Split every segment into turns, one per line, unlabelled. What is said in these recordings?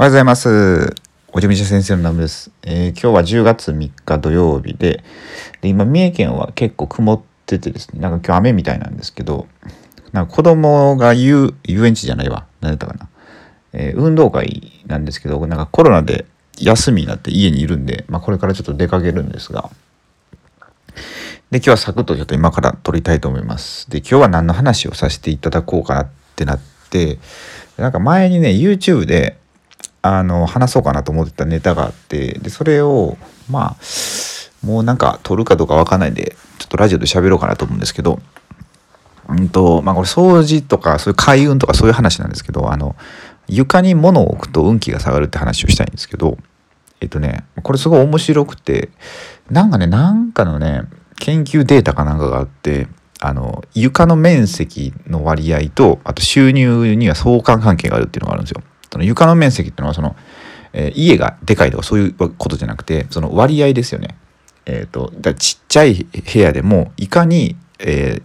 おはようございます。おじみし先生のナムです、えー今日は10月3日土曜日でで今三重県は結構曇っててですねなんか今日雨みたいなんですけどなんか子供が遊遊園地じゃないわ。何だったかな、えー運動会なんですけどなんかコロナで休みになって家にいるんで、まあ、これからちょっと出かけるんですが。で今日はサクッとちょっと今から撮りたいと思います。で今日は何の話をさせていただこうかなってなってなんか前にね YouTube であの話そうかなと思ってたネタがあってでそれをまあもうなんか撮るかどうかわかんないんでちょっとラジオで喋ろうかなと思うんですけどうんとまあこれ掃除とかそういう開運とかそういう話なんですけどあの床に物を置くと運気が下がるって話をしたいんですけどえっとねこれすごい面白くてなんかねなんかのね研究データかなんかがあってあの床の面積の割合とあと収入には相関関係があるっていうのがあるんですよ。その床の面積っていうのはその、えー家がでかいとかそういうことじゃなくてその割合ですよね。えー、とだちっちゃい部屋でもいかに、えー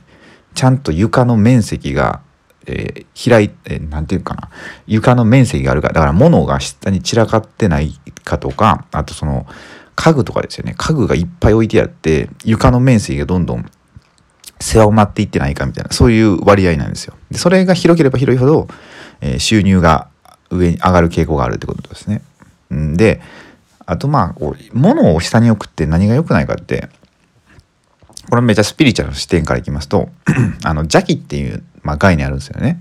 ちゃんと床の面積が、えー開いて、なんていうかな床の面積があるかだから物が下に散らかってないかとかあとその家具とかですよね家具がいっぱい置いてあって床の面積がどんどん狭まっていってないかみたいなそういう割合なんですよ。でそれが広ければ広いほど、えー収入が上に上がる傾向があるってことですね。んであとまあこう物を下に置くって何が良くないかってこれめっちゃスピリチュアルな視点からいきますと あの邪気っていう、まあ、概念あるんですよね。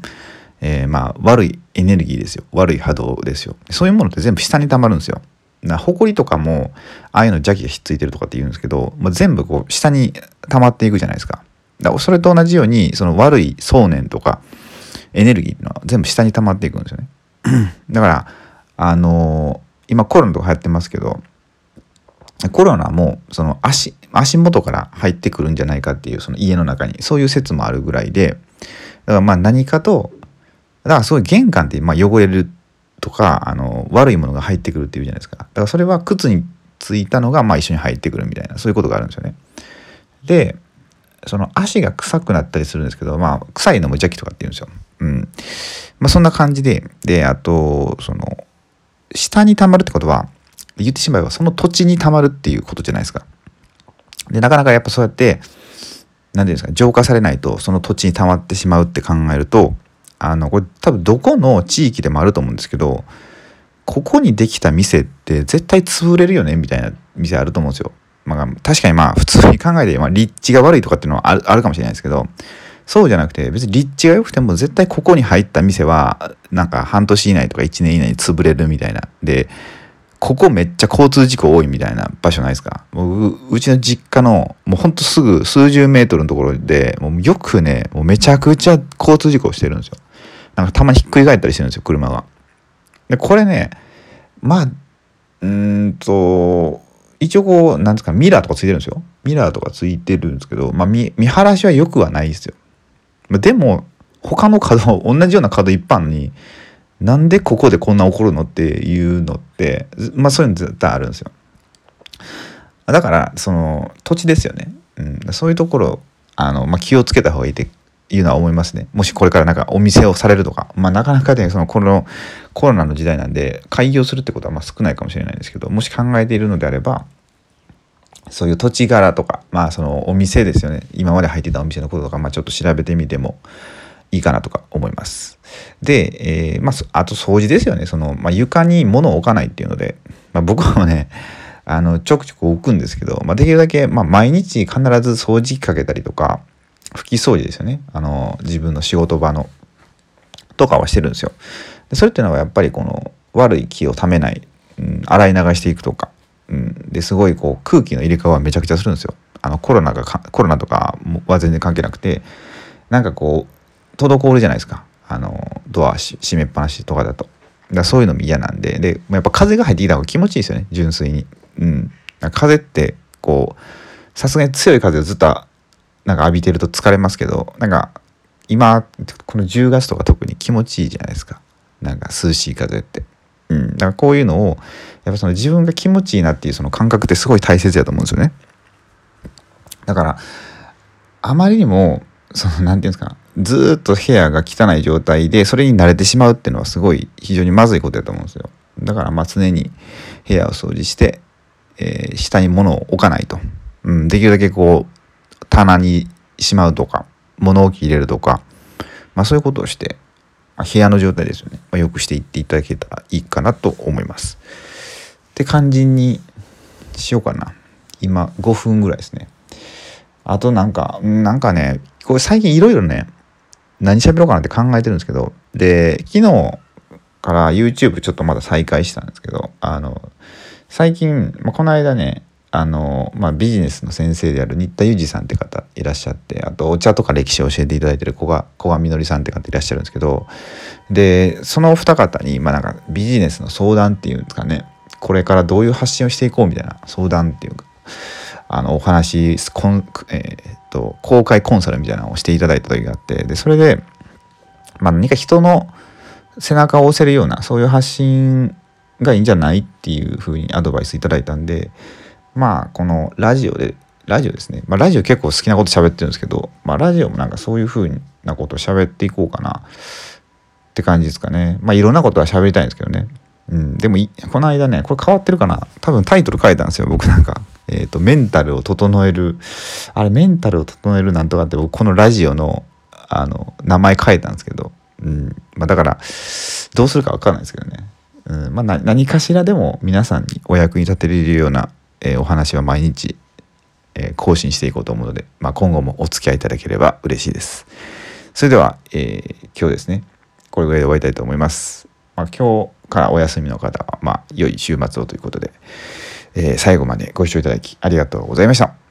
えーまあ悪いエネルギーですよ悪い波動ですよそういうものって全部下に溜まるんですよ。な埃とかもああいうの邪気がひっついてるとかって言うんですけど、まあ、全部こう下に溜まっていくじゃないですか。だそれと同じようにその悪い想念とかエネルギーっていうのは全部下に溜まっていくんですよね。だからあのー今コロナとか流行ってますけどコロナもその足足元から入ってくるんじゃないかっていうその家の中にそういう説もあるぐらいでだからまあ何かとだからすごい玄関ってまあ汚れるとかあの悪いものが入ってくるっていうじゃないですかだからそれは靴についたのがまあ一緒に入ってくるみたいなそういうことがあるんですよね。でその足が臭くなったりするんですけどまあ臭いのも邪気とかって言うんですよ。うん。まあそんな感じでであとその下に溜まるってことは言ってしまえばその土地に溜まるっていうことじゃないですか。でなかなかやっぱそうやって何て言うんですか浄化されないとその土地に溜まってしまうって考えるとあのこれ多分どこの地域でもあると思うんですけどここにできた店って絶対潰れるよねみたいな店あると思うんですよ。まあ、確かにまあ普通に考えて、まあ、立地が悪いとかっていうのはあるあるかもしれないですけどそうじゃなくて別に立地が良くても絶対ここに入った店はなんか半年以内とか1年以内に潰れるみたいな。でここめっちゃ交通事故多いみたいな場所ないですか？うちの実家のもうほんとすぐ数十メートルのところでもうよくねもうめちゃくちゃ交通事故をしてるんですよ。なんかたまにひっくり返ったりしてるんですよ車が。でこれねまあうんと一応こうなんですかミラーとかついてるんですよ。ミラーとかついてるんですけどまあ見見晴らしはよくはないですよ。でも他の角同じような角いっぱいあるのになんでここでこんな起こるのっていうのってまあそういうの絶対あるんですよ。だからその土地ですよね、うん、そういうところあの、まあ、気をつけた方がいいっていうのは思いますね。もしこれからなんかお店をされるとか。まあなかなかねそのこのコロナの時代なんで開業するってことはまあ少ないかもしれないんですけどもし考えているのであればそういう土地柄とかまあそのお店ですよね今まで入ってたお店のこととか、まあ、ちょっと調べてみてもいいかなとか思います。で、えーまあ、あと掃除ですよねその、まあ、床に物を置かないっていうので、まあ、僕はねあのちょくちょく置くんですけど、まあ、できるだけ、まあ、毎日必ず掃除機かけたりとか拭き掃除ですよねあの自分の仕事場のとかはしてるんですよ。でそれっていうのはやっぱりこの悪い気をためない、うん、洗い流していくとか、ですごいこう空気の入れ替わめちゃくちゃするんですよ。あのコロナがコロナとかは全然関係なくてなんかこう滞るじゃないですかあのドア閉めっぱなしとかだと。だからそういうのも嫌なんででやっぱ風が入ってきた方が気持ちいいですよね純粋に。うん、風ってこうさすがに強い風をずっとなんか浴びてると疲れますけどなんか今この10月とか特に気持ちいいじゃないですかなんか涼しい風って。うん、だからこういうのをやっぱその自分が気持ちいいなっていうその感覚ってすごい大切だと思うんですよね。だからあまりにもそのなんていうんですかずっと部屋が汚い状態でそれに慣れてしまうっていうのはすごい非常にまずいことだと思うんですよ。だからまあ常に部屋を掃除して、えー、下に物を置かないと、うん、できるだけこう棚にしまうとか物置入れるとか、まあ、そういうことをして、まあ、部屋の状態ですよね、まあ、よくしていっていただけたらいいかなと思います。って感じにしようかな今5分ぐらいですね。あとなんかなんかねこれ最近いろいろね何喋ろうかなって考えてるんですけどで昨日から YouTube ちょっとまだ再開したんですけどあの最近、まあ、この間ねあの、まあ、ビジネスの先生である新田裕二さんって方いらっしゃってあとお茶とか歴史を教えていただいてる古賀古賀みのりさんって方いらっしゃるんですけどでそのお二方に、まあ、なんかビジネスの相談っていうんですかねこれからどういう発信をしていこうみたいな相談っていうかあのお話コン、えー、っと公開コンサルみたいなのをしていただいた時があってでそれで、まあ、何か人の背中を押せるようなそういう発信がいいんじゃないっていうふうにアドバイスいただいたんでまあこのラジオでラジオですね、まあ、ラジオ結構好きなこと喋ってるんですけど、まあ、ラジオもなんかそういうふうなことを喋っていこうかな。って感じですかね。まあいろんなことは喋りたいんですけどね。うん、でもこの間ねこれ変わってるかな。多分タイトル書いたんですよ僕なんか。えっ、ー、とメンタルを整える。あれメンタルを整えるなんとかって僕このラジオのあの名前変えたんですけど。うん。まあ、だからどうするか分かんないですけどね、うん。まあ、何かしらでも皆さんにお役に立てれるような、えー、お話は毎日、えー、更新していこうと思うので、まあ、今後もお付き合いいただければ嬉しいです。それでは、えー、今日ですねこれぐらいで終わりたいと思います。まあ、今日からお休みの方は、まあ、良い週末をということで、え最後までご視聴いただきありがとうございました。